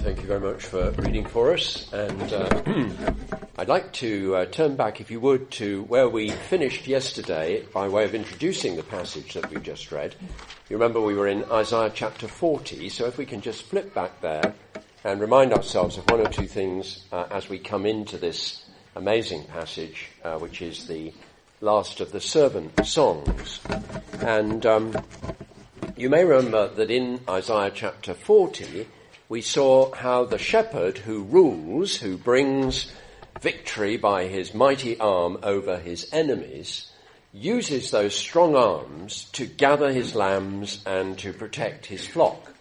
thank you very much for reading for us. And uh, I'd like to uh, turn back, if you would, to where we finished yesterday by way of introducing the passage that we just read. You remember we were in Isaiah chapter 40, so if we can just flip back there and remind ourselves of one or two things uh, as we come into this amazing passage, uh, which is the last of the servant songs. And um, you may remember that in Isaiah chapter 40, we saw how the shepherd who rules, who brings victory by his mighty arm over his enemies, uses those strong arms to gather his lambs and to protect his flock.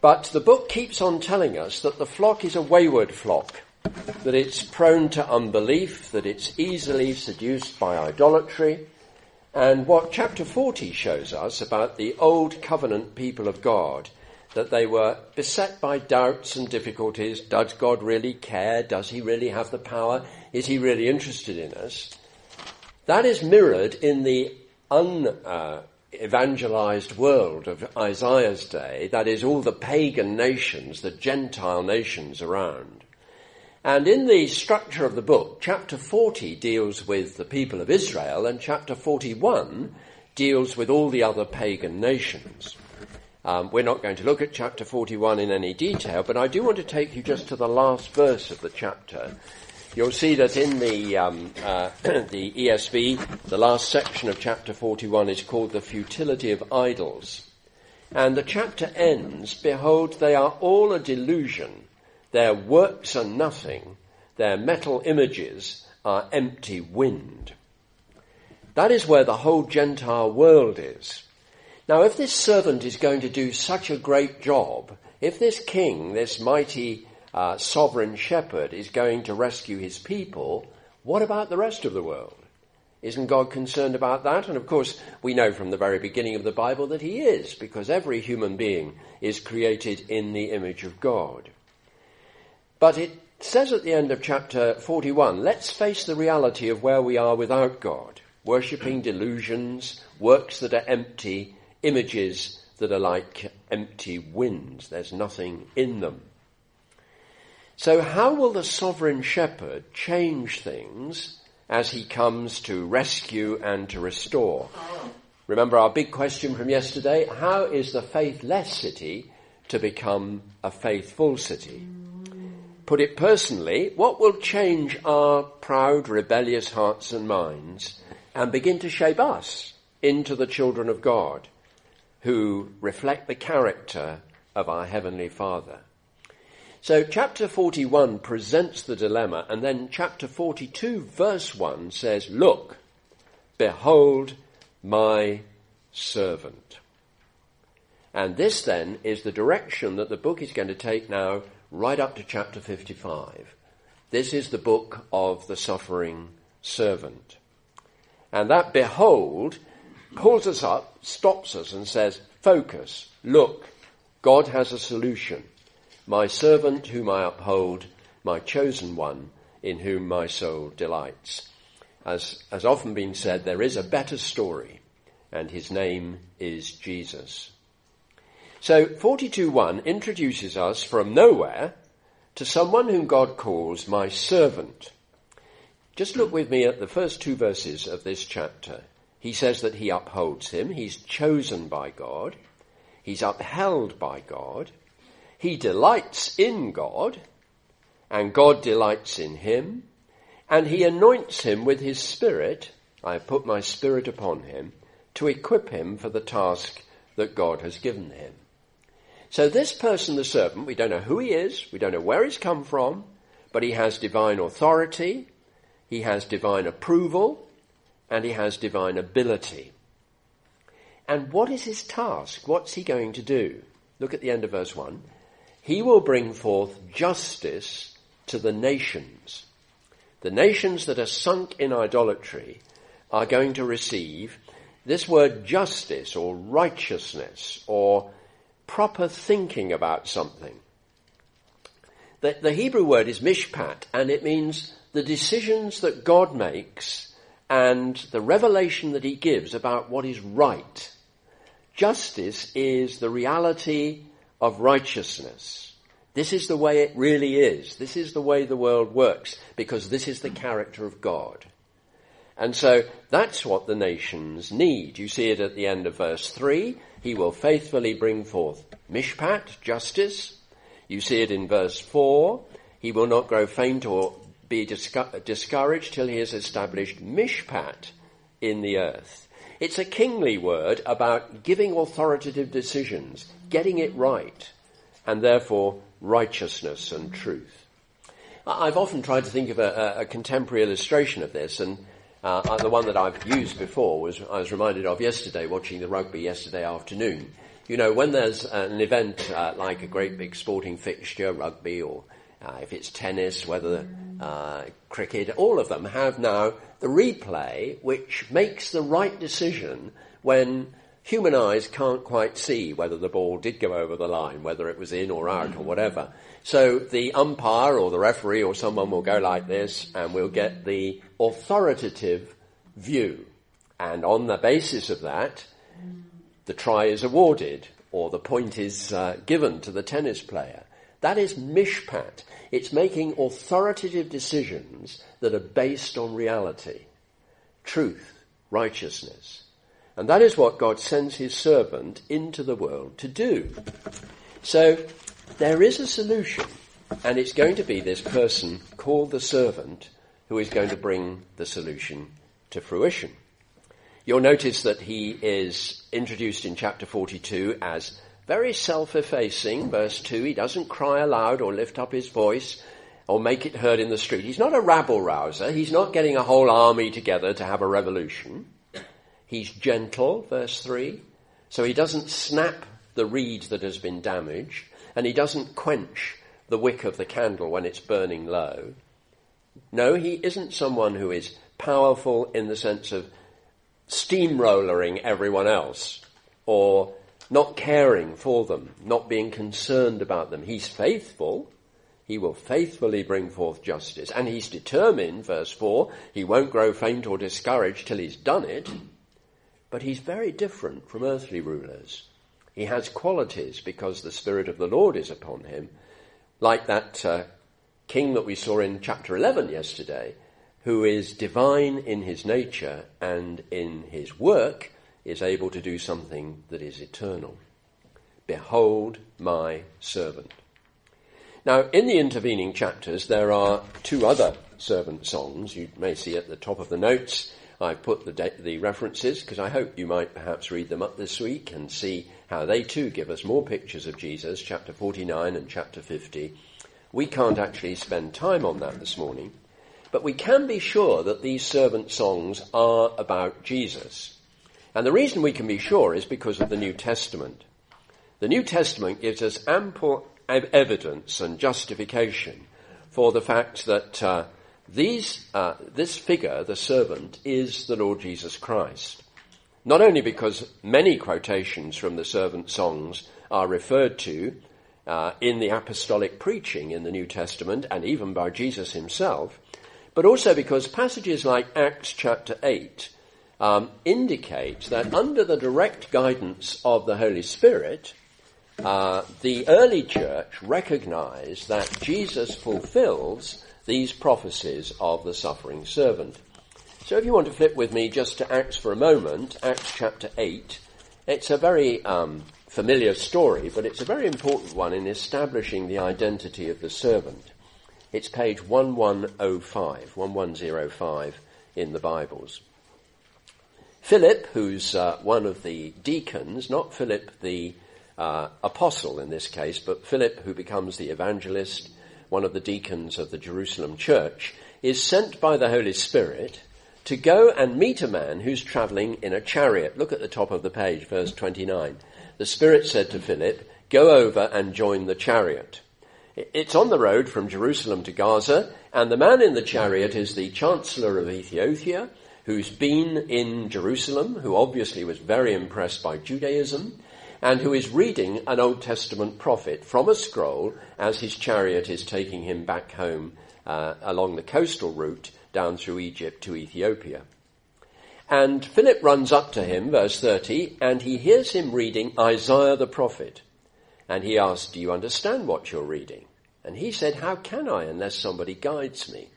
But the book keeps on telling us that the flock is a wayward flock, that it's prone to unbelief, that it's easily seduced by idolatry, and what chapter 40 shows us about the old covenant people of God that they were beset by doubts and difficulties. Does God really care? Does he really have the power? Is he really interested in us? That is mirrored in the unevangelized uh, world of Isaiah's day, that is all the pagan nations, the Gentile nations around. And in the structure of the book, chapter 40 deals with the people of Israel and chapter 41 deals with all the other pagan nations. Um, we're not going to look at chapter 41 in any detail, but I do want to take you just to the last verse of the chapter. You'll see that in the, um, uh, the ESV, the last section of chapter 41 is called the futility of idols. And the chapter ends, behold, they are all a delusion. Their works are nothing. Their metal images are empty wind. That is where the whole Gentile world is. Now, if this servant is going to do such a great job, if this king, this mighty uh, sovereign shepherd, is going to rescue his people, what about the rest of the world? Isn't God concerned about that? And of course, we know from the very beginning of the Bible that He is, because every human being is created in the image of God. But it says at the end of chapter 41, let's face the reality of where we are without God, worshipping delusions, works that are empty, images that are like empty winds. There's nothing in them. So how will the sovereign shepherd change things as he comes to rescue and to restore? Remember our big question from yesterday? How is the faithless city to become a faithful city? Put it personally, what will change our proud, rebellious hearts and minds and begin to shape us into the children of God? Who reflect the character of our Heavenly Father. So chapter 41 presents the dilemma and then chapter 42 verse 1 says, look, behold my servant. And this then is the direction that the book is going to take now right up to chapter 55. This is the book of the suffering servant. And that behold pulls us up, stops us and says, focus, look, God has a solution. My servant whom I uphold, my chosen one in whom my soul delights. As has often been said, there is a better story and his name is Jesus. So 42.1 introduces us from nowhere to someone whom God calls my servant. Just look with me at the first two verses of this chapter. He says that he upholds him. He's chosen by God. He's upheld by God. He delights in God and God delights in him and he anoints him with his spirit. I have put my spirit upon him to equip him for the task that God has given him. So this person, the servant, we don't know who he is, we don't know where he's come from, but he has divine authority, he has divine approval, and he has divine ability. And what is his task? What's he going to do? Look at the end of verse 1. He will bring forth justice to the nations. The nations that are sunk in idolatry are going to receive this word justice or righteousness or proper thinking about something. The, the Hebrew word is mishpat and it means the decisions that God makes and the revelation that he gives about what is right. Justice is the reality of righteousness. This is the way it really is. This is the way the world works because this is the character of God. And so that's what the nations need. You see it at the end of verse 3. He will faithfully bring forth mishpat, justice. You see it in verse 4. He will not grow faint or be discouraged till he has established mishpat in the earth. It's a kingly word about giving authoritative decisions, getting it right, and therefore righteousness and truth. I've often tried to think of a, a contemporary illustration of this, and uh, the one that I've used before was I was reminded of yesterday, watching the rugby yesterday afternoon. You know, when there's an event uh, like a great big sporting fixture, rugby, or uh, if it's tennis, whether uh, cricket, all of them have now the replay, which makes the right decision when human eyes can't quite see whether the ball did go over the line, whether it was in or out or whatever. So the umpire or the referee or someone will go like this and we'll get the authoritative view. And on the basis of that, the try is awarded or the point is uh, given to the tennis player. That is mishpat. It's making authoritative decisions that are based on reality, truth, righteousness. And that is what God sends his servant into the world to do. So there is a solution, and it's going to be this person called the servant who is going to bring the solution to fruition. You'll notice that he is introduced in chapter 42 as very self-effacing, verse 2. He doesn't cry aloud or lift up his voice or make it heard in the street. He's not a rabble rouser. He's not getting a whole army together to have a revolution. He's gentle, verse 3. So he doesn't snap the reed that has been damaged, and he doesn't quench the wick of the candle when it's burning low. No, he isn't someone who is powerful in the sense of steamrollering everyone else or not caring for them, not being concerned about them. He's faithful. He will faithfully bring forth justice. And he's determined, verse 4, he won't grow faint or discouraged till he's done it. But he's very different from earthly rulers. He has qualities because the Spirit of the Lord is upon him, like that uh, king that we saw in chapter 11 yesterday, who is divine in his nature and in his work is able to do something that is eternal. Behold my servant. Now, in the intervening chapters, there are two other servant songs. You may see at the top of the notes. I've put the, de- the references because I hope you might perhaps read them up this week and see how they too give us more pictures of Jesus, chapter 49 and chapter 50. We can't actually spend time on that this morning, but we can be sure that these servant songs are about Jesus. And the reason we can be sure is because of the New Testament. The New Testament gives us ample evidence and justification for the fact that uh, these, uh, this figure, the servant, is the Lord Jesus Christ. Not only because many quotations from the servant songs are referred to uh, in the apostolic preaching in the New Testament and even by Jesus himself, but also because passages like Acts chapter 8 um, indicate that under the direct guidance of the Holy Spirit, uh, the early church recognized that Jesus fulfills these prophecies of the suffering servant. So if you want to flip with me just to Acts for a moment, Acts chapter 8, it's a very um, familiar story, but it's a very important one in establishing the identity of the servant. It's page 1105, 1105 in the Bibles. Philip, who's uh, one of the deacons, not Philip the uh, apostle in this case, but Philip, who becomes the evangelist, one of the deacons of the Jerusalem church, is sent by the Holy Spirit to go and meet a man who's traveling in a chariot. Look at the top of the page, verse 29. The Spirit said to Philip, Go over and join the chariot. It's on the road from Jerusalem to Gaza, and the man in the chariot is the Chancellor of Ethiopia, who's been in Jerusalem, who obviously was very impressed by Judaism, and who is reading an Old Testament prophet from a scroll as his chariot is taking him back home uh, along the coastal route down through Egypt to Ethiopia. And Philip runs up to him, verse 30, and he hears him reading Isaiah the prophet. And he asks, Do you understand what you're reading? And he said, How can I unless somebody guides me?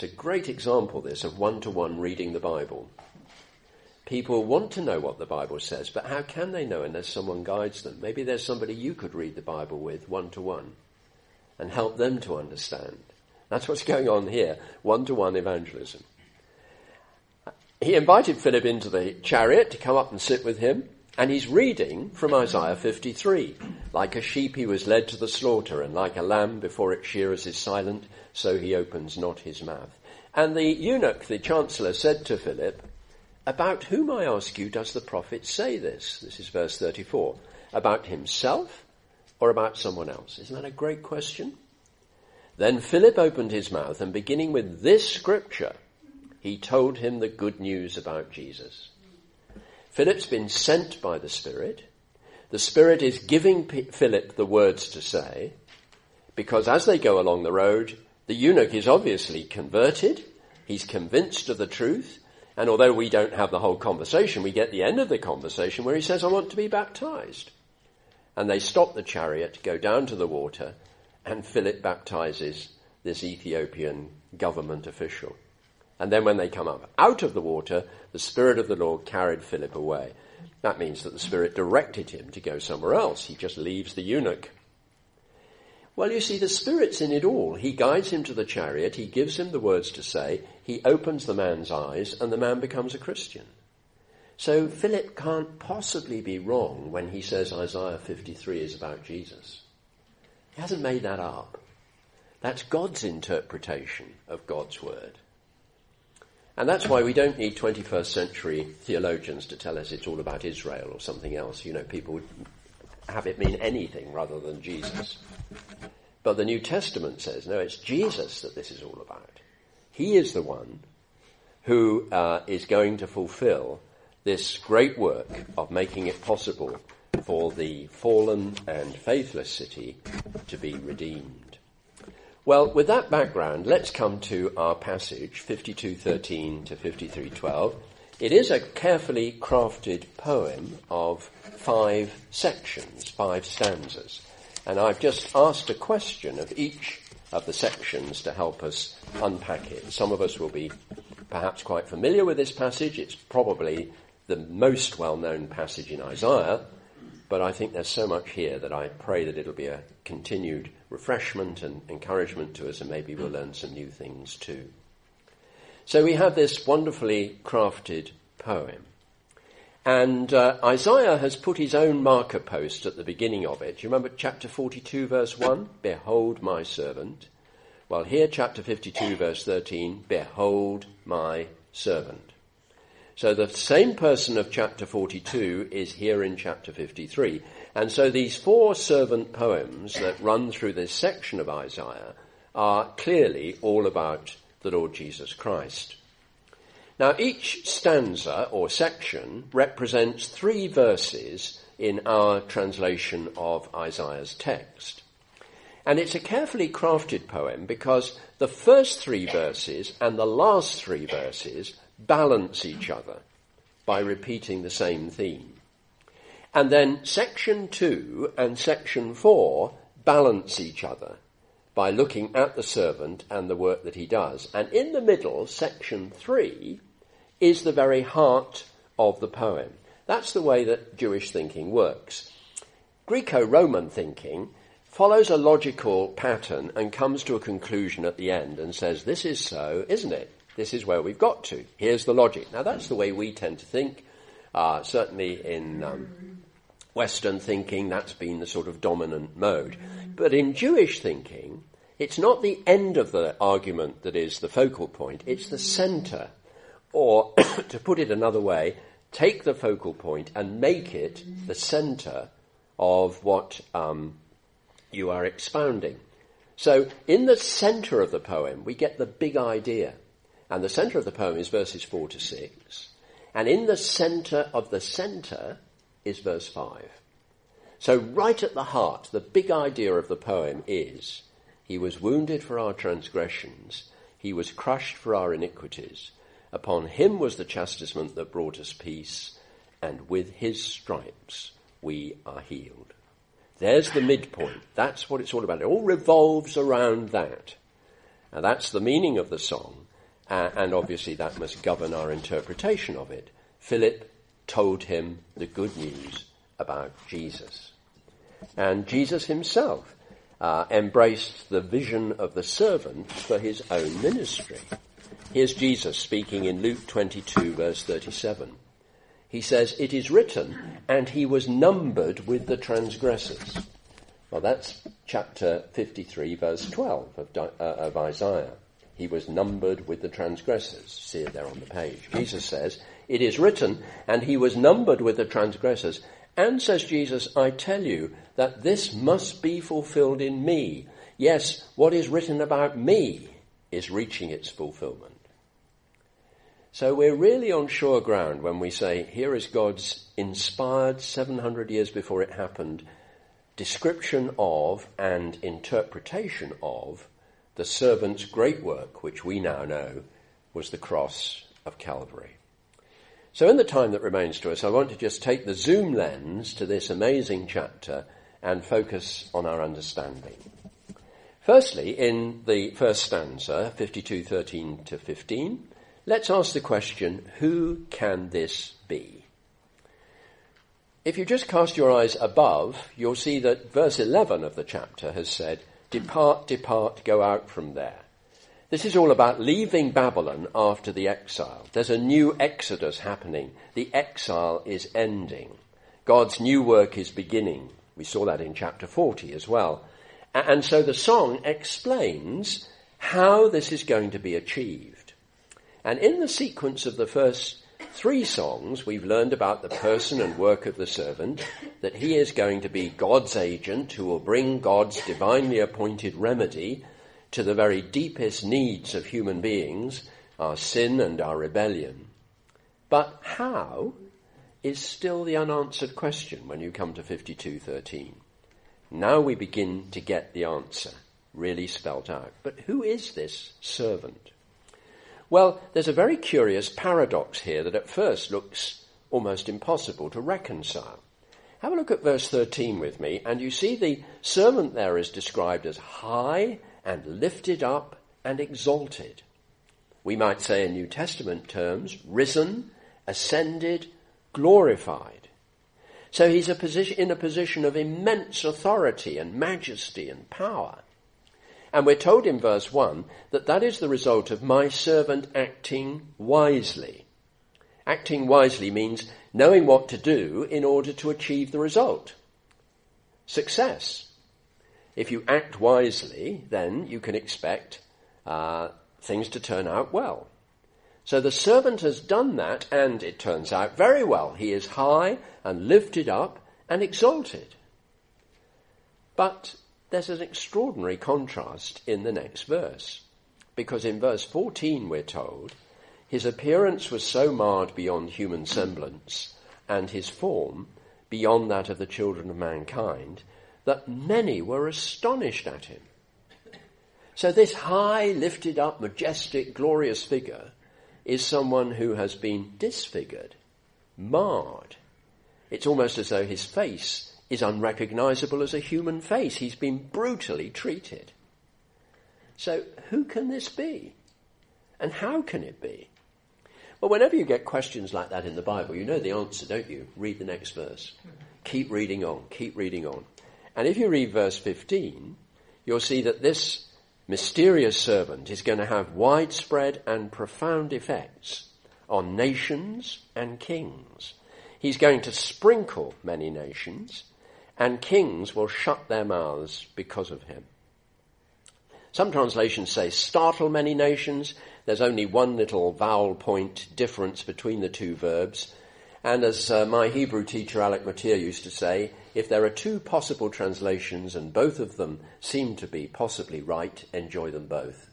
It's a great example, this, of one to one reading the Bible. People want to know what the Bible says, but how can they know unless someone guides them? Maybe there's somebody you could read the Bible with one to one and help them to understand. That's what's going on here one to one evangelism. He invited Philip into the chariot to come up and sit with him. And he's reading from Isaiah 53. Like a sheep he was led to the slaughter, and like a lamb before its shearers is silent, so he opens not his mouth. And the eunuch, the chancellor, said to Philip, About whom, I ask you, does the prophet say this? This is verse 34. About himself or about someone else? Isn't that a great question? Then Philip opened his mouth, and beginning with this scripture, he told him the good news about Jesus. Philip's been sent by the Spirit. The Spirit is giving P- Philip the words to say, because as they go along the road, the eunuch is obviously converted. He's convinced of the truth. And although we don't have the whole conversation, we get the end of the conversation where he says, I want to be baptized. And they stop the chariot, go down to the water, and Philip baptizes this Ethiopian government official. And then when they come up out of the water, the Spirit of the Lord carried Philip away. That means that the Spirit directed him to go somewhere else. He just leaves the eunuch. Well, you see, the Spirit's in it all. He guides him to the chariot, he gives him the words to say, he opens the man's eyes, and the man becomes a Christian. So Philip can't possibly be wrong when he says Isaiah 53 is about Jesus. He hasn't made that up. That's God's interpretation of God's word. And that's why we don't need 21st century theologians to tell us it's all about Israel or something else. You know, people would have it mean anything rather than Jesus. But the New Testament says, no, it's Jesus that this is all about. He is the one who uh, is going to fulfill this great work of making it possible for the fallen and faithless city to be redeemed. Well, with that background, let's come to our passage, 52.13 to 53.12. It is a carefully crafted poem of five sections, five stanzas. And I've just asked a question of each of the sections to help us unpack it. Some of us will be perhaps quite familiar with this passage. It's probably the most well-known passage in Isaiah, but I think there's so much here that I pray that it'll be a continued refreshment and encouragement to us, and maybe we'll learn some new things too. So we have this wonderfully crafted poem. And uh, Isaiah has put his own marker post at the beginning of it. You remember chapter 42, verse 1? Behold my servant. Well, here, chapter 52, verse 13, Behold my servant. So the same person of chapter 42 is here in chapter 53. And so these four servant poems that run through this section of Isaiah are clearly all about the Lord Jesus Christ. Now each stanza or section represents three verses in our translation of Isaiah's text. And it's a carefully crafted poem because the first three verses and the last three verses balance each other by repeating the same theme. And then section two and section four balance each other by looking at the servant and the work that he does. And in the middle, section three is the very heart of the poem. That's the way that Jewish thinking works. Greco-Roman thinking follows a logical pattern and comes to a conclusion at the end and says, this is so, isn't it? This is where we've got to. Here's the logic. Now that's the way we tend to think. Uh, certainly in um, Western thinking, that's been the sort of dominant mode. But in Jewish thinking, it's not the end of the argument that is the focal point, it's the center. Or, to put it another way, take the focal point and make it the center of what um, you are expounding. So, in the center of the poem, we get the big idea. And the center of the poem is verses 4 to 6. And in the center of the center is verse 5. So right at the heart, the big idea of the poem is, He was wounded for our transgressions, He was crushed for our iniquities. Upon Him was the chastisement that brought us peace, and with His stripes we are healed. There's the midpoint. That's what it's all about. It all revolves around that. And that's the meaning of the song. Uh, and obviously that must govern our interpretation of it. Philip told him the good news about Jesus. And Jesus himself uh, embraced the vision of the servant for his own ministry. Here's Jesus speaking in Luke 22 verse 37. He says, it is written, and he was numbered with the transgressors. Well, that's chapter 53 verse 12 of, uh, of Isaiah. He was numbered with the transgressors. See it there on the page. Jesus says, it is written, and he was numbered with the transgressors. And says Jesus, I tell you that this must be fulfilled in me. Yes, what is written about me is reaching its fulfillment. So we're really on sure ground when we say, here is God's inspired 700 years before it happened description of and interpretation of the servant's great work, which we now know was the cross of Calvary. So in the time that remains to us, I want to just take the zoom lens to this amazing chapter and focus on our understanding. Firstly, in the first stanza, 52:13 to 15, let's ask the question, who can this be? If you just cast your eyes above, you'll see that verse 11 of the chapter has said, depart, depart, go out from there. This is all about leaving Babylon after the exile. There's a new exodus happening. The exile is ending. God's new work is beginning. We saw that in chapter 40 as well. And so the song explains how this is going to be achieved. And in the sequence of the first three songs, we've learned about the person and work of the servant, that he is going to be God's agent who will bring God's divinely appointed remedy to the very deepest needs of human beings, our sin and our rebellion. But how is still the unanswered question when you come to 52.13. Now we begin to get the answer really spelt out. But who is this servant? Well, there's a very curious paradox here that at first looks almost impossible to reconcile. Have a look at verse 13 with me, and you see the servant there is described as high and lifted up and exalted. We might say in New Testament terms, risen, ascended, glorified. So he's a position, in a position of immense authority and majesty and power. And we're told in verse 1 that that is the result of my servant acting wisely. Acting wisely means knowing what to do in order to achieve the result. Success. If you act wisely, then you can expect uh, things to turn out well. So the servant has done that, and it turns out very well. He is high and lifted up and exalted. But there's an extraordinary contrast in the next verse. Because in verse 14 we're told, his appearance was so marred beyond human semblance, and his form beyond that of the children of mankind, that many were astonished at him. So this high, lifted up, majestic, glorious figure is someone who has been disfigured, marred. It's almost as though his face is unrecognizable as a human face. He's been brutally treated. So who can this be? And how can it be? Well, whenever you get questions like that in the Bible, you know the answer, don't you? Read the next verse. Keep reading on, keep reading on. And if you read verse 15, you'll see that this mysterious servant is going to have widespread and profound effects on nations and kings. He's going to sprinkle many nations, and kings will shut their mouths because of him. Some translations say startle many nations. There's only one little vowel point difference between the two verbs. And as uh, my Hebrew teacher Alec Motyer used to say, if there are two possible translations and both of them seem to be possibly right, enjoy them both.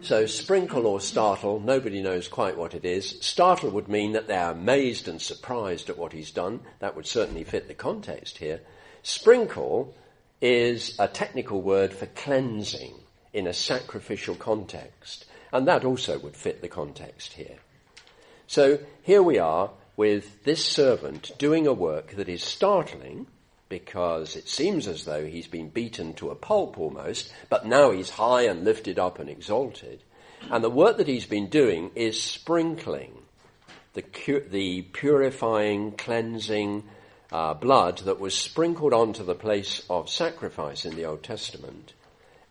So sprinkle or startle, nobody knows quite what it is. Startle would mean that they're amazed and surprised at what he's done. That would certainly fit the context here. Sprinkle is a technical word for cleansing in a sacrificial context. And that also would fit the context here. So here we are with this servant doing a work that is startling because it seems as though he's been beaten to a pulp almost, but now he's high and lifted up and exalted. And the work that he's been doing is sprinkling the, the purifying, cleansing uh, blood that was sprinkled onto the place of sacrifice in the Old Testament.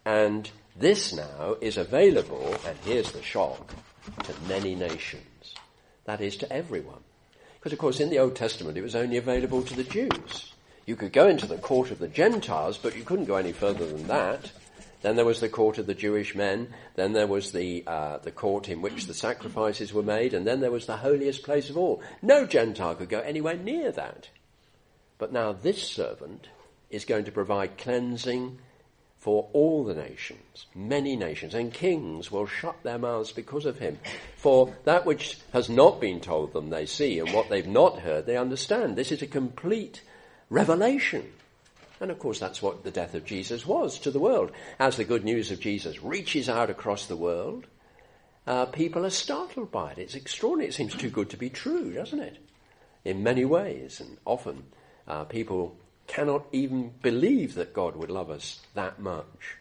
And this now is available, and here's the shock, to many nations. That is, to everyone. Because, of course, in the Old Testament it was only available to the Jews. You could go into the court of the Gentiles, but you couldn't go any further than that. Then there was the court of the Jewish men. Then there was the, uh, the court in which the sacrifices were made. And then there was the holiest place of all. No Gentile could go anywhere near that. But now this servant is going to provide cleansing for all the nations, many nations, and kings will shut their mouths because of him. For that which has not been told them they see, and what they've not heard they understand. This is a complete revelation. And of course, that's what the death of Jesus was to the world. As the good news of Jesus reaches out across the world, uh, people are startled by it. It's extraordinary. It seems too good to be true, doesn't it? In many ways, and often uh, people cannot even believe that God would love us that much.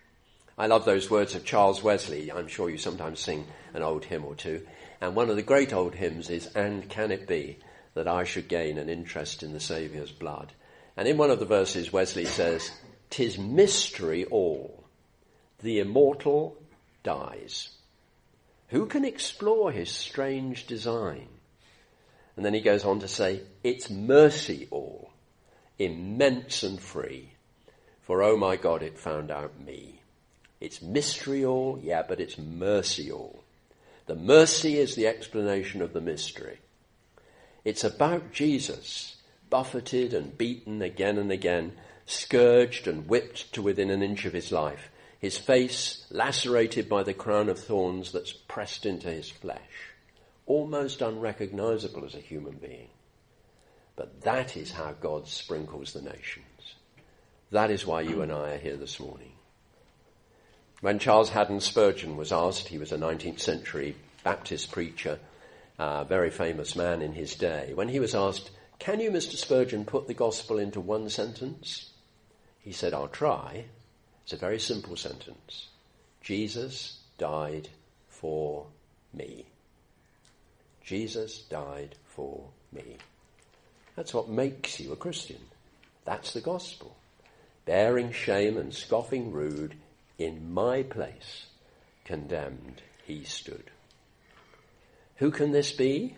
I love those words of Charles Wesley. I'm sure you sometimes sing an old hymn or two. And one of the great old hymns is, And can it be that I should gain an interest in the Saviour's blood? And in one of the verses, Wesley says, Tis mystery all. The immortal dies. Who can explore his strange design? And then he goes on to say, It's mercy all, immense and free. For oh my God, it found out me. It's mystery all, yeah, but it's mercy all. The mercy is the explanation of the mystery. It's about Jesus buffeted and beaten again and again, scourged and whipped to within an inch of his life, his face lacerated by the crown of thorns that's pressed into his flesh, almost unrecognizable as a human being. But that is how God sprinkles the nations. That is why you and I are here this morning. When Charles Haddon Spurgeon was asked, he was a 19th century Baptist preacher, a very famous man in his day, when he was asked, can you, Mr. Spurgeon, put the gospel into one sentence? He said, I'll try. It's a very simple sentence. Jesus died for me. Jesus died for me. That's what makes you a Christian. That's the gospel. Bearing shame and scoffing rude, in my place, condemned he stood. Who can this be?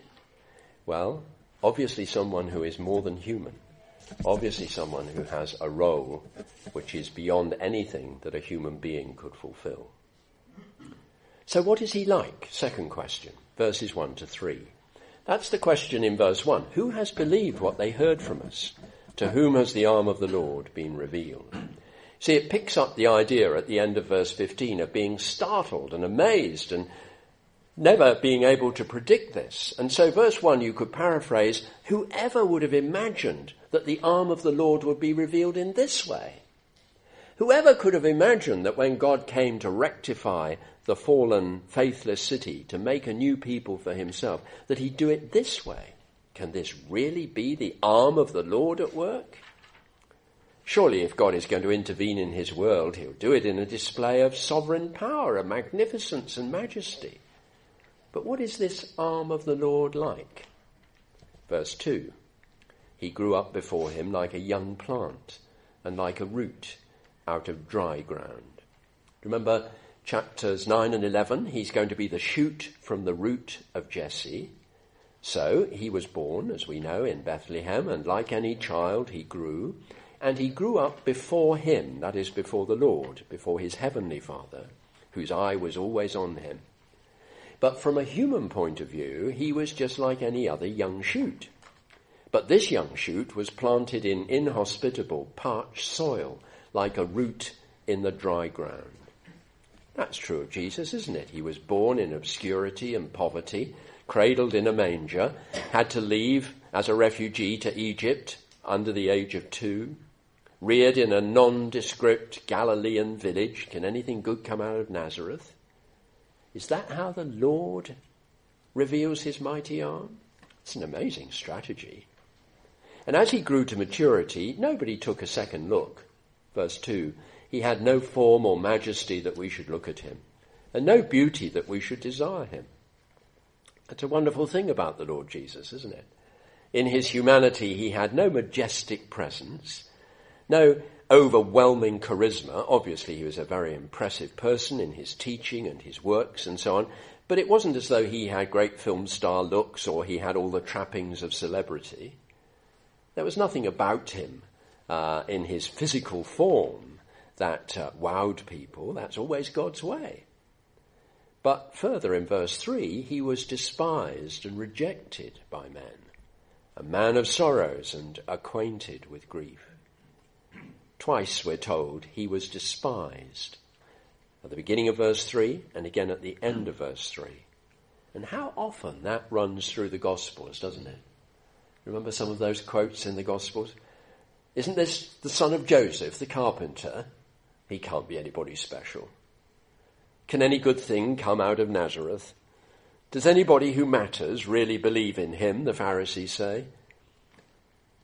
Well, Obviously someone who is more than human. Obviously someone who has a role which is beyond anything that a human being could fulfill. So what is he like? Second question, verses 1 to 3. That's the question in verse 1. Who has believed what they heard from us? To whom has the arm of the Lord been revealed? See, it picks up the idea at the end of verse 15 of being startled and amazed and never being able to predict this. And so verse 1 you could paraphrase, whoever would have imagined that the arm of the Lord would be revealed in this way? Whoever could have imagined that when God came to rectify the fallen, faithless city, to make a new people for himself, that he'd do it this way? Can this really be the arm of the Lord at work? Surely if God is going to intervene in his world, he'll do it in a display of sovereign power, of magnificence and majesty. But what is this arm of the Lord like? Verse 2 He grew up before him like a young plant and like a root out of dry ground. Remember chapters 9 and 11? He's going to be the shoot from the root of Jesse. So he was born, as we know, in Bethlehem, and like any child, he grew. And he grew up before him, that is, before the Lord, before his heavenly Father, whose eye was always on him. But from a human point of view, he was just like any other young shoot. But this young shoot was planted in inhospitable, parched soil, like a root in the dry ground. That's true of Jesus, isn't it? He was born in obscurity and poverty, cradled in a manger, had to leave as a refugee to Egypt under the age of two, reared in a nondescript Galilean village. Can anything good come out of Nazareth? Is that how the Lord reveals his mighty arm? It's an amazing strategy. And as he grew to maturity, nobody took a second look. Verse 2 He had no form or majesty that we should look at him, and no beauty that we should desire him. That's a wonderful thing about the Lord Jesus, isn't it? In his humanity, he had no majestic presence, no overwhelming charisma. Obviously, he was a very impressive person in his teaching and his works and so on, but it wasn't as though he had great film star looks or he had all the trappings of celebrity. There was nothing about him uh, in his physical form that uh, wowed people. That's always God's way. But further in verse 3, he was despised and rejected by men, a man of sorrows and acquainted with grief. Twice we're told he was despised. At the beginning of verse 3 and again at the end of verse 3. And how often that runs through the Gospels, doesn't it? Remember some of those quotes in the Gospels? Isn't this the son of Joseph, the carpenter? He can't be anybody special. Can any good thing come out of Nazareth? Does anybody who matters really believe in him, the Pharisees say?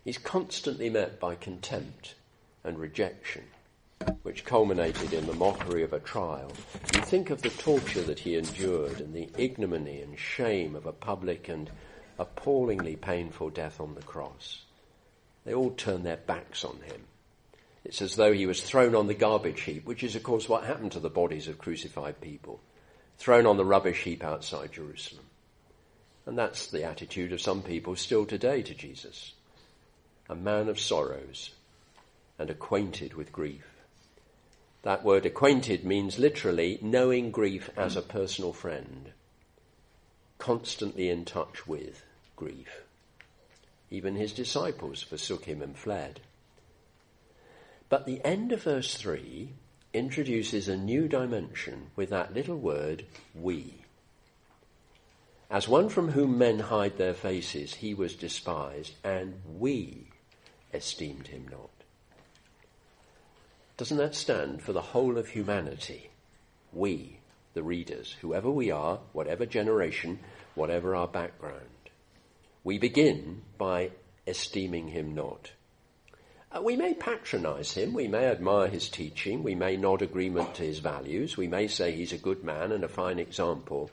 He's constantly met by contempt and rejection, which culminated in the mockery of a trial. You think of the torture that he endured and the ignominy and shame of a public and appallingly painful death on the cross. They all turned their backs on him. It's as though he was thrown on the garbage heap, which is, of course, what happened to the bodies of crucified people. Thrown on the rubbish heap outside Jerusalem. And that's the attitude of some people still today to Jesus. A man of sorrows and acquainted with grief. That word acquainted means literally knowing grief as a personal friend, constantly in touch with grief. Even his disciples forsook him and fled. But the end of verse 3 introduces a new dimension with that little word, we. As one from whom men hide their faces, he was despised, and we esteemed him not. Doesn't that stand for the whole of humanity? We, the readers, whoever we are, whatever generation, whatever our background. We begin by esteeming him not. Uh, we may patronize him, we may admire his teaching, we may nod agreement to his values, we may say he's a good man and a fine example,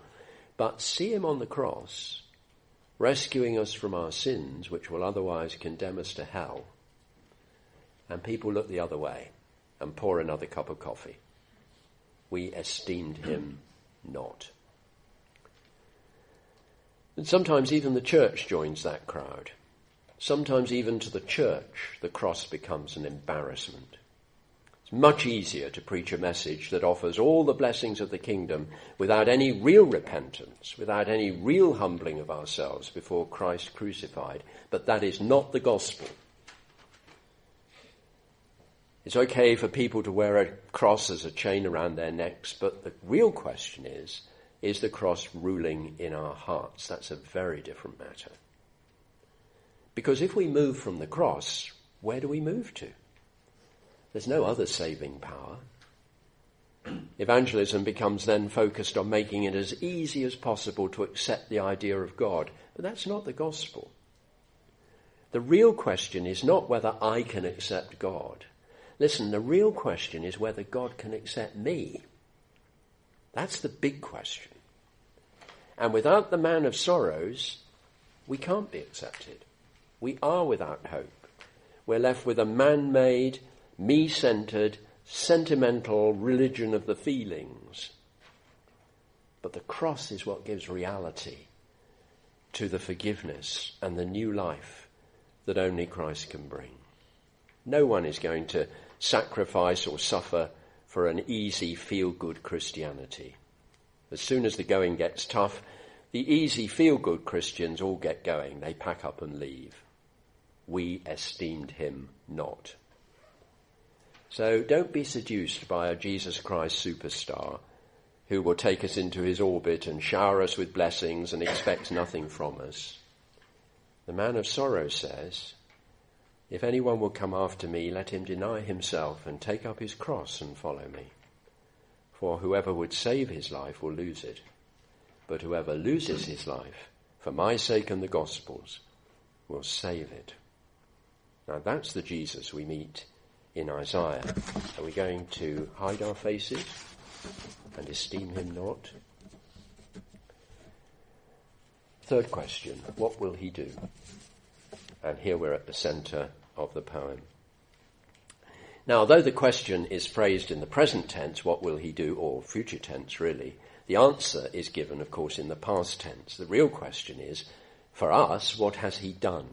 but see him on the cross, rescuing us from our sins, which will otherwise condemn us to hell, and people look the other way and pour another cup of coffee. We esteemed him not. And sometimes even the church joins that crowd. Sometimes even to the church, the cross becomes an embarrassment. It's much easier to preach a message that offers all the blessings of the kingdom without any real repentance, without any real humbling of ourselves before Christ crucified. But that is not the gospel. It's okay for people to wear a cross as a chain around their necks, but the real question is, is the cross ruling in our hearts? That's a very different matter. Because if we move from the cross, where do we move to? There's no other saving power. Evangelism becomes then focused on making it as easy as possible to accept the idea of God. But that's not the gospel. The real question is not whether I can accept God. Listen, the real question is whether God can accept me. That's the big question. And without the man of sorrows, we can't be accepted. We are without hope. We're left with a man made, me centered, sentimental religion of the feelings. But the cross is what gives reality to the forgiveness and the new life that only Christ can bring. No one is going to sacrifice or suffer for an easy, feel good Christianity. As soon as the going gets tough, the easy, feel good Christians all get going. They pack up and leave. We esteemed him not. So don't be seduced by a Jesus Christ superstar who will take us into his orbit and shower us with blessings and expects nothing from us. The man of sorrow says, if anyone will come after me, let him deny himself and take up his cross and follow me. For whoever would save his life will lose it, but whoever loses his life for my sake and the gospel's will save it. Now that's the Jesus we meet in Isaiah. Are we going to hide our faces and esteem him not? Third question, what will he do? And here we're at the centre of the poem. Now, although the question is phrased in the present tense, what will he do, or future tense really, the answer is given, of course, in the past tense. The real question is, for us, what has he done?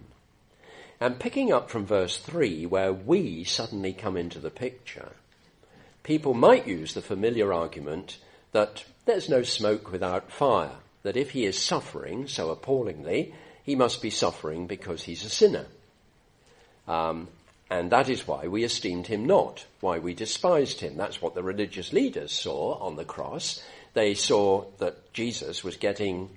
And picking up from verse 3, where we suddenly come into the picture, people might use the familiar argument that there's no smoke without fire, that if he is suffering so appallingly, he must be suffering because he's a sinner. Um, and that is why we esteemed him not, why we despised him. That's what the religious leaders saw on the cross. They saw that Jesus was getting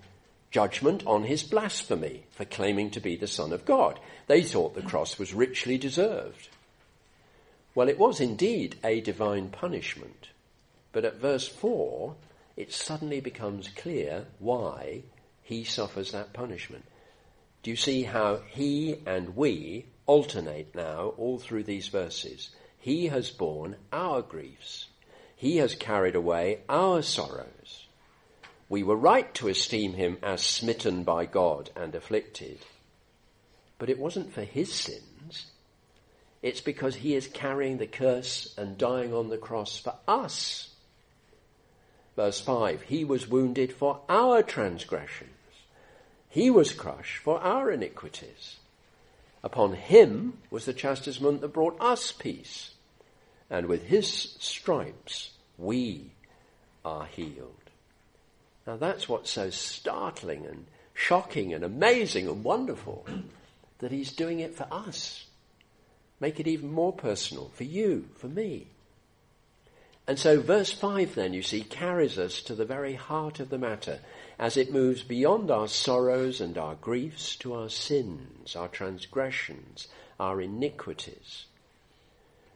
judgment on his blasphemy for claiming to be the Son of God. They thought the cross was richly deserved. Well, it was indeed a divine punishment. But at verse 4, it suddenly becomes clear why he suffers that punishment. Do you see how he and we alternate now all through these verses. He has borne our griefs. He has carried away our sorrows. We were right to esteem him as smitten by God and afflicted. But it wasn't for his sins. It's because he is carrying the curse and dying on the cross for us. Verse 5 He was wounded for our transgressions, he was crushed for our iniquities. Upon him was the chastisement that brought us peace. And with his stripes we are healed. Now that's what's so startling and shocking and amazing and wonderful that he's doing it for us. Make it even more personal for you, for me. And so verse 5 then, you see, carries us to the very heart of the matter as it moves beyond our sorrows and our griefs to our sins, our transgressions, our iniquities.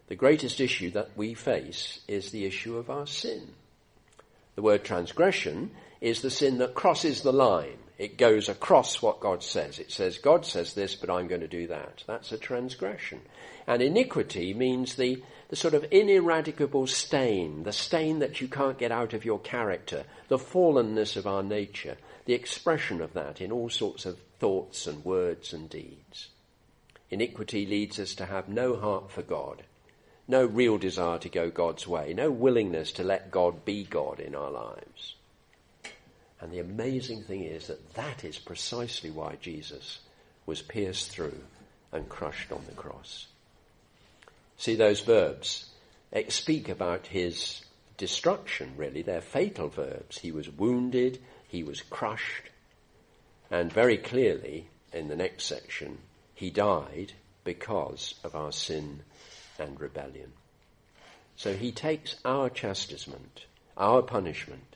The greatest issue that we face is the issue of our sin. The word transgression is the sin that crosses the line. It goes across what God says. It says, God says this, but I'm going to do that. That's a transgression. And iniquity means the, the sort of ineradicable stain, the stain that you can't get out of your character, the fallenness of our nature, the expression of that in all sorts of thoughts and words and deeds. Iniquity leads us to have no heart for God, no real desire to go God's way, no willingness to let God be God in our lives. And the amazing thing is that that is precisely why Jesus was pierced through and crushed on the cross. See those verbs eh, speak about his destruction, really. They're fatal verbs. He was wounded, he was crushed, and very clearly in the next section, he died because of our sin and rebellion. So he takes our chastisement, our punishment.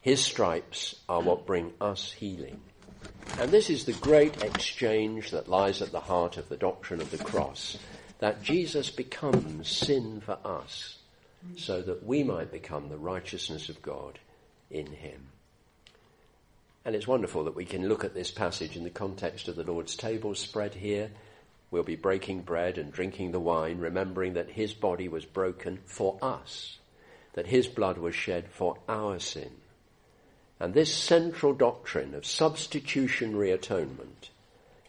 His stripes are what bring us healing. And this is the great exchange that lies at the heart of the doctrine of the cross that Jesus becomes sin for us so that we might become the righteousness of God in him. And it's wonderful that we can look at this passage in the context of the Lord's table spread here. We'll be breaking bread and drinking the wine, remembering that his body was broken for us, that his blood was shed for our sin. And this central doctrine of substitutionary atonement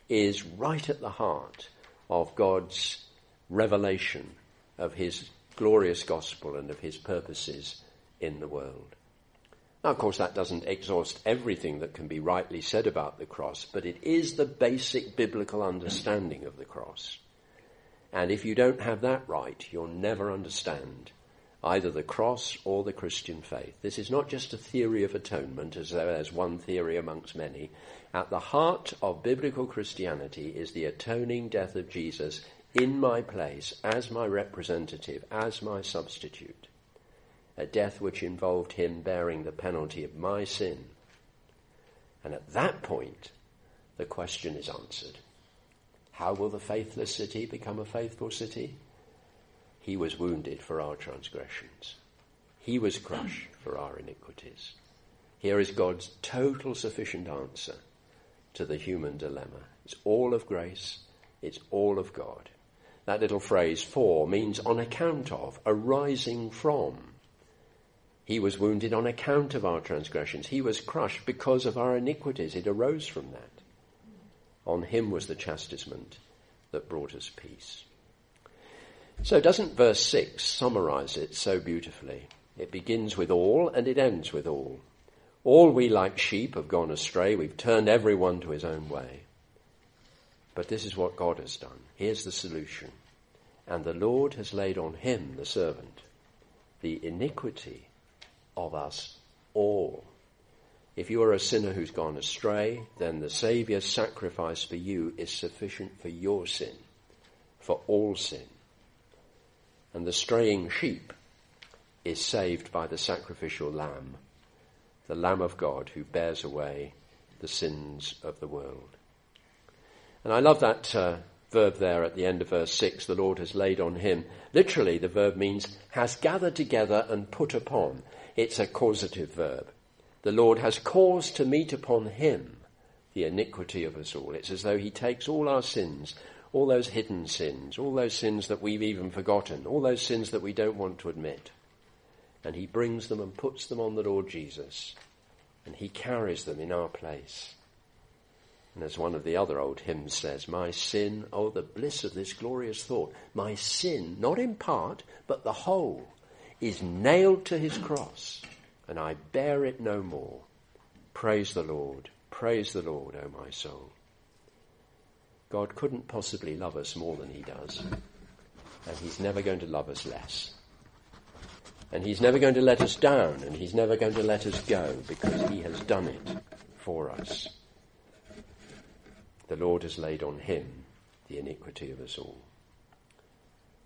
is right at the heart of God's revelation of his glorious gospel and of his purposes in the world. Now, of course, that doesn't exhaust everything that can be rightly said about the cross, but it is the basic biblical understanding of the cross. And if you don't have that right, you'll never understand either the cross or the Christian faith. This is not just a theory of atonement, as though there's one theory amongst many. At the heart of biblical Christianity is the atoning death of Jesus in my place as my representative, as my substitute. A death which involved him bearing the penalty of my sin. And at that point, the question is answered. How will the faithless city become a faithful city? He was wounded for our transgressions. He was crushed for our iniquities. Here is God's total sufficient answer to the human dilemma. It's all of grace It's all of God. That little phrase for means on account of, arising from. He was wounded on account of our transgressions. He was crushed because of our iniquities. It arose from that. On him was the chastisement that brought us peace. So doesn't verse 6 summarize it so beautifully? It begins with all and it ends with all. All we like sheep have gone astray. We've turned everyone to his own way. But this is what God has done. Here's the solution. And the Lord has laid on him, the servant, the iniquity of us all. If you are a sinner who's gone astray, then the Saviour's sacrifice for you is sufficient for your sin, for all sin. And the straying sheep is saved by the sacrificial lamb, the Lamb of God who bears away the sins of the world. And I love that uh, verb there at the end of verse 6, the Lord has laid on him. Literally, the verb means has gathered together and put upon. It's a causative verb. The Lord has caused to meet upon him the iniquity of us all. It's as though he takes all our sins, all those hidden sins, all those sins that we've even forgotten, all those sins that we don't want to admit, and he brings them and puts them on the Lord Jesus, and he carries them in our place. And as one of the other old hymns says, my sin, oh, the bliss of this glorious thought, my sin, not in part, but the whole, is nailed to his cross, and I bear it no more. Praise the Lord, praise the Lord, O oh my soul. God couldn't possibly love us more than he does, and he's never going to love us less. And he's never going to let us down, and he's never going to let us go, because he has done it for us the Lord has laid on him the iniquity of us all.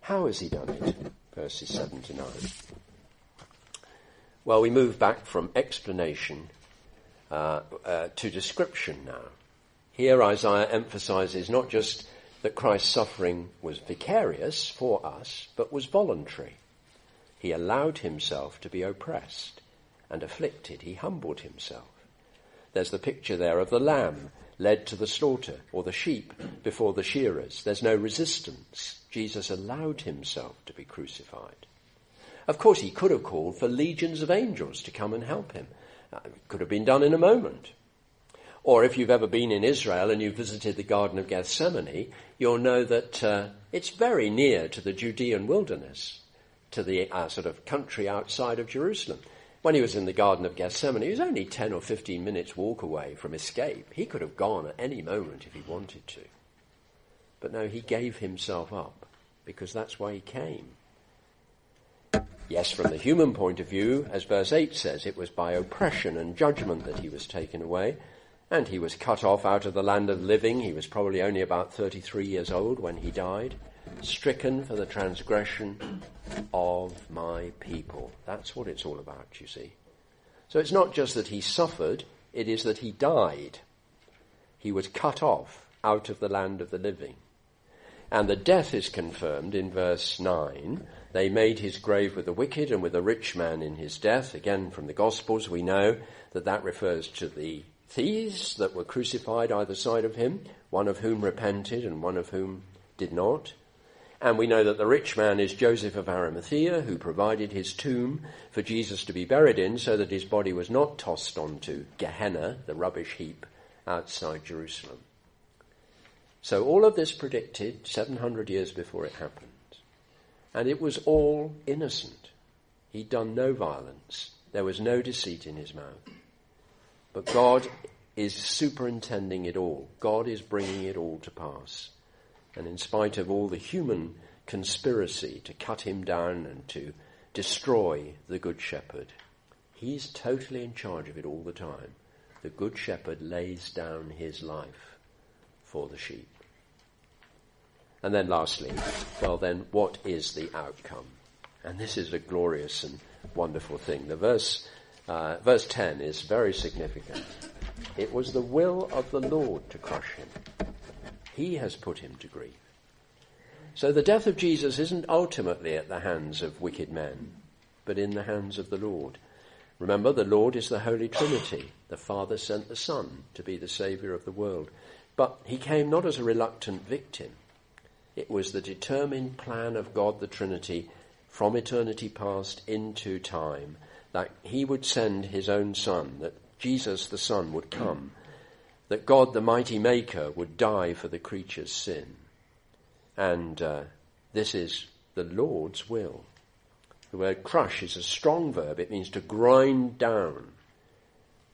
How has he done it? Verses 7 to 9. Well, we move back from explanation uh, uh, to description now. Here, Isaiah emphasizes not just that Christ's suffering was vicarious for us, but was voluntary. He allowed himself to be oppressed and afflicted. He humbled himself. There's the picture there of the lamb led to the slaughter, or the sheep before the shearers. There's no resistance. Jesus allowed himself to be crucified. Of course, he could have called for legions of angels to come and help him. Uh, it could have been done in a moment. Or if you've ever been in Israel and you've visited the Garden of Gethsemane, you'll know that uh, it's very near to the Judean wilderness, to the uh, sort of country outside of Jerusalem. When he was in the Garden of Gethsemane, he was only 10 or 15 minutes walk away from escape. He could have gone at any moment if he wanted to. But no, he gave himself up because that's why he came. Yes, from the human point of view, as verse 8 says, it was by oppression and judgment that he was taken away, and he was cut off out of the land of living. He was probably only about 33 years old when he died stricken for the transgression of my people. That's what it's all about, you see. So it's not just that he suffered, it is that he died. He was cut off out of the land of the living. And the death is confirmed in verse 9. They made his grave with the wicked and with a rich man in his death. Again, from the Gospels, we know that that refers to the thieves that were crucified either side of him, one of whom repented and one of whom did not. And we know that the rich man is Joseph of Arimathea, who provided his tomb for Jesus to be buried in so that his body was not tossed onto Gehenna, the rubbish heap outside Jerusalem. So all of this predicted 700 years before it happened. And it was all innocent. He'd done no violence. There was no deceit in his mouth. But God is superintending it all. God is bringing it all to pass. And in spite of all the human conspiracy to cut him down and to destroy the Good Shepherd, he's totally in charge of it all the time. The Good Shepherd lays down his life for the sheep. And then lastly, well then, what is the outcome? And this is a glorious and wonderful thing. The verse, uh, verse 10 is very significant. It was the will of the Lord to crush him. He has put him to grief. So the death of Jesus isn't ultimately at the hands of wicked men, but in the hands of the Lord. Remember, the Lord is the Holy Trinity. The Father sent the Son to be the Saviour of the world. But he came not as a reluctant victim. It was the determined plan of God the Trinity from eternity past into time that he would send his own son, that Jesus the Son would come, that God the mighty maker would die for the creature's sin. And uh, this is the Lord's will. The word crush is a strong verb. It means to grind down.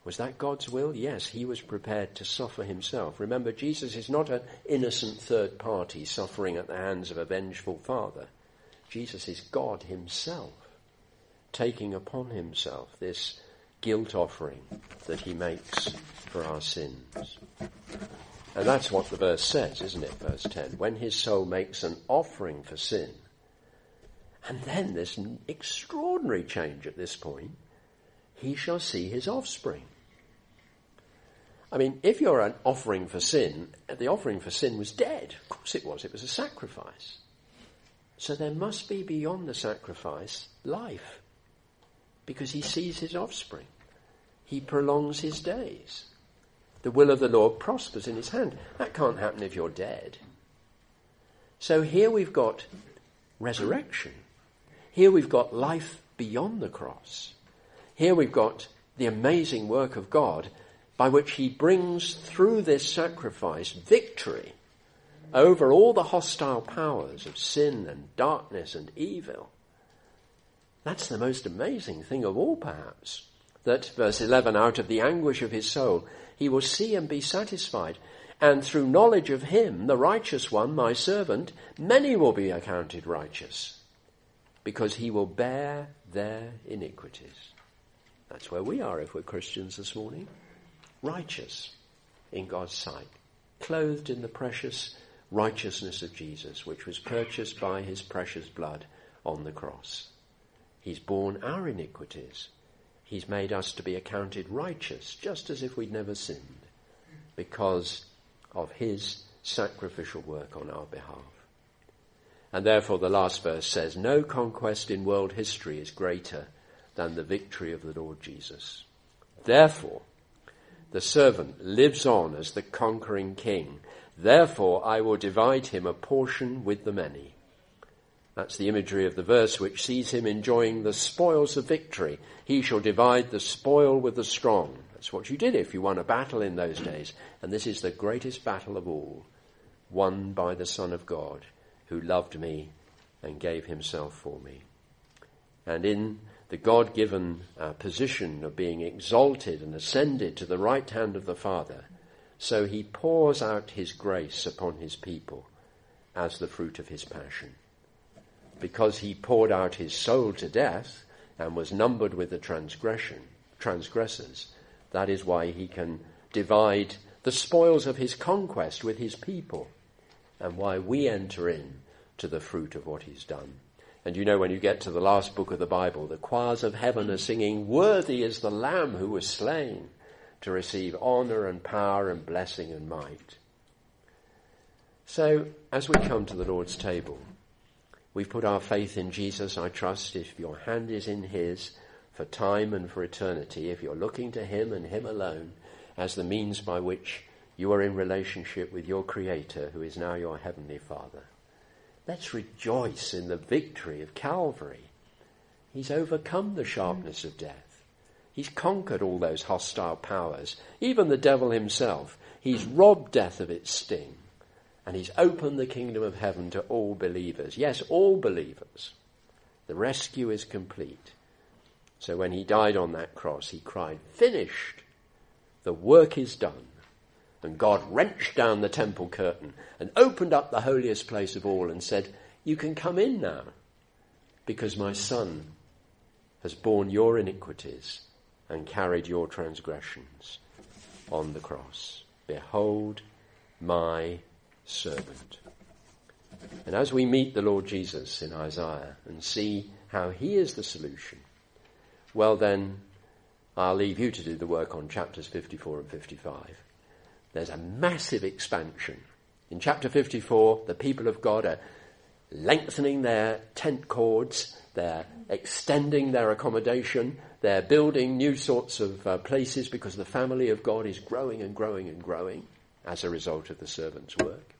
Was that God's will? Yes, he was prepared to suffer himself. Remember, Jesus is not an innocent third party suffering at the hands of a vengeful father. Jesus is God himself, taking upon himself this guilt offering that he makes for our sins. And that's what the verse says, isn't it? Verse 10. When his soul makes an offering for sin. And then an extraordinary change at this point. He shall see his offspring. I mean, if you're an offering for sin, the offering for sin was dead. Of course it was. It was a sacrifice. So there must be beyond the sacrifice life. Because he sees his offspring. He prolongs his days. The will of the Lord prospers in his hand. That can't happen if you're dead. So here we've got resurrection. Here we've got life beyond the cross. Here we've got the amazing work of God by which he brings through this sacrifice victory over all the hostile powers of sin and darkness and evil. That's the most amazing thing of all, perhaps. That, verse 11, out of the anguish of his soul, he will see and be satisfied. And through knowledge of him, the righteous one, my servant, many will be accounted righteous, because he will bear their iniquities. That's where we are if we're Christians this morning. Righteous in God's sight, clothed in the precious righteousness of Jesus, which was purchased by his precious blood on the cross. He's borne our iniquities He's made us to be accounted righteous, just as if we'd never sinned, because of His sacrificial work on our behalf. And therefore the last verse says, no conquest in world history is greater than the victory of the Lord Jesus. Therefore, the servant lives on as the conquering king. Therefore I will divide him a portion with the many. That's the imagery of the verse which sees him enjoying the spoils of victory. He shall divide the spoil with the strong. That's what you did if you won a battle in those days. And this is the greatest battle of all, won by the Son of God, who loved me and gave himself for me. And in the God given uh, position of being exalted and ascended to the right hand of the Father, so he pours out his grace upon his people as the fruit of his passion because he poured out his soul to death and was numbered with the transgression, transgressors. That is why he can divide the spoils of his conquest with his people and why we enter in to the fruit of what he's done. And you know, when you get to the last book of the Bible, the choirs of heaven are singing, Worthy is the Lamb who was slain to receive honor and power and blessing and might. So, as we come to the Lord's table, We've put our faith in Jesus, I trust, if your hand is in His for time and for eternity, if you're looking to Him and Him alone as the means by which you are in relationship with your Creator, who is now your Heavenly Father. Let's rejoice in the victory of Calvary. He's overcome the sharpness of death. He's conquered all those hostile powers, even the devil himself. He's robbed death of its sting and he's opened the kingdom of heaven to all believers. Yes, all believers. The rescue is complete. So when he died on that cross, he cried, finished. The work is done. And God wrenched down the temple curtain and opened up the holiest place of all and said, you can come in now because my son has borne your iniquities and carried your transgressions on the cross. Behold my servant. And as we meet the Lord Jesus in Isaiah and see how he is the solution, well then, I'll leave you to do the work on chapters 54 and 55. There's a massive expansion. In chapter 54, the people of God are lengthening their tent cords, they're extending their accommodation, they're building new sorts of uh, places because the family of God is growing and growing and growing as a result of the servant's work.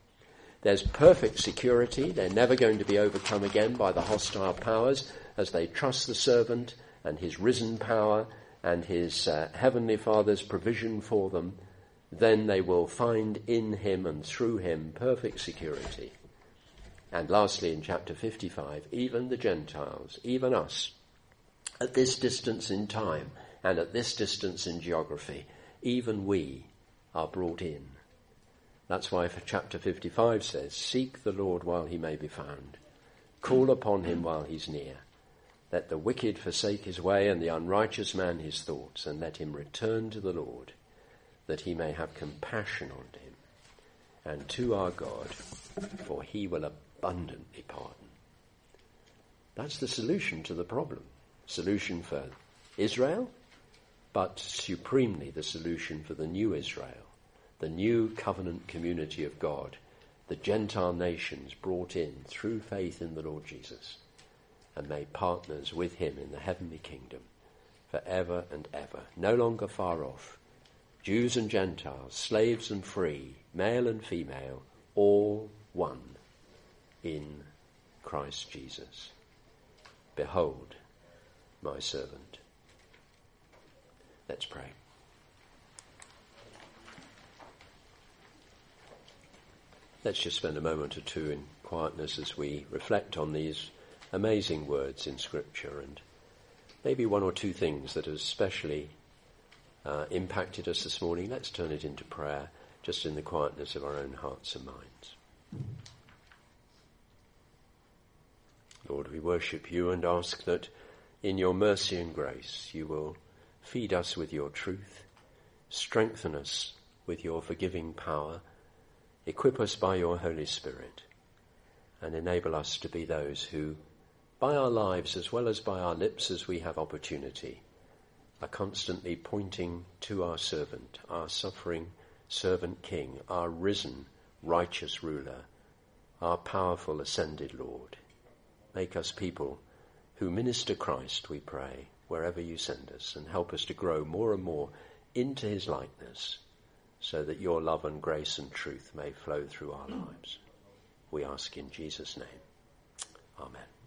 There's perfect security. They're never going to be overcome again by the hostile powers as they trust the servant and his risen power and his uh, heavenly Father's provision for them. Then they will find in him and through him perfect security. And lastly, in chapter 55, even the Gentiles, even us, at this distance in time and at this distance in geography, even we are brought in. That's why chapter 55 says, Seek the Lord while he may be found. Call upon him while he's near. Let the wicked forsake his way and the unrighteous man his thoughts, and let him return to the Lord, that he may have compassion on him, and to our God, for he will abundantly pardon. That's the solution to the problem. Solution for Israel, but supremely the solution for the new Israel, the new covenant community of God, the Gentile nations brought in through faith in the Lord Jesus and made partners with him in the heavenly kingdom forever and ever, no longer far off. Jews and Gentiles, slaves and free, male and female, all one in Christ Jesus. Behold my servant. Let's pray. Let's just spend a moment or two in quietness as we reflect on these amazing words in Scripture and maybe one or two things that have especially uh, impacted us this morning. Let's turn it into prayer just in the quietness of our own hearts and minds. Lord, we worship you and ask that in your mercy and grace you will feed us with your truth, strengthen us with your forgiving power, equip us by your Holy Spirit, and enable us to be those who by our lives as well as by our lips as we have opportunity, are constantly pointing to our servant, our suffering servant King, our risen righteous ruler, our powerful ascended Lord. Make us people who minister Christ, we pray, wherever you send us, and help us to grow more and more into his likeness, so that your love and grace and truth may flow through our lives. We ask in Jesus' name. Amen.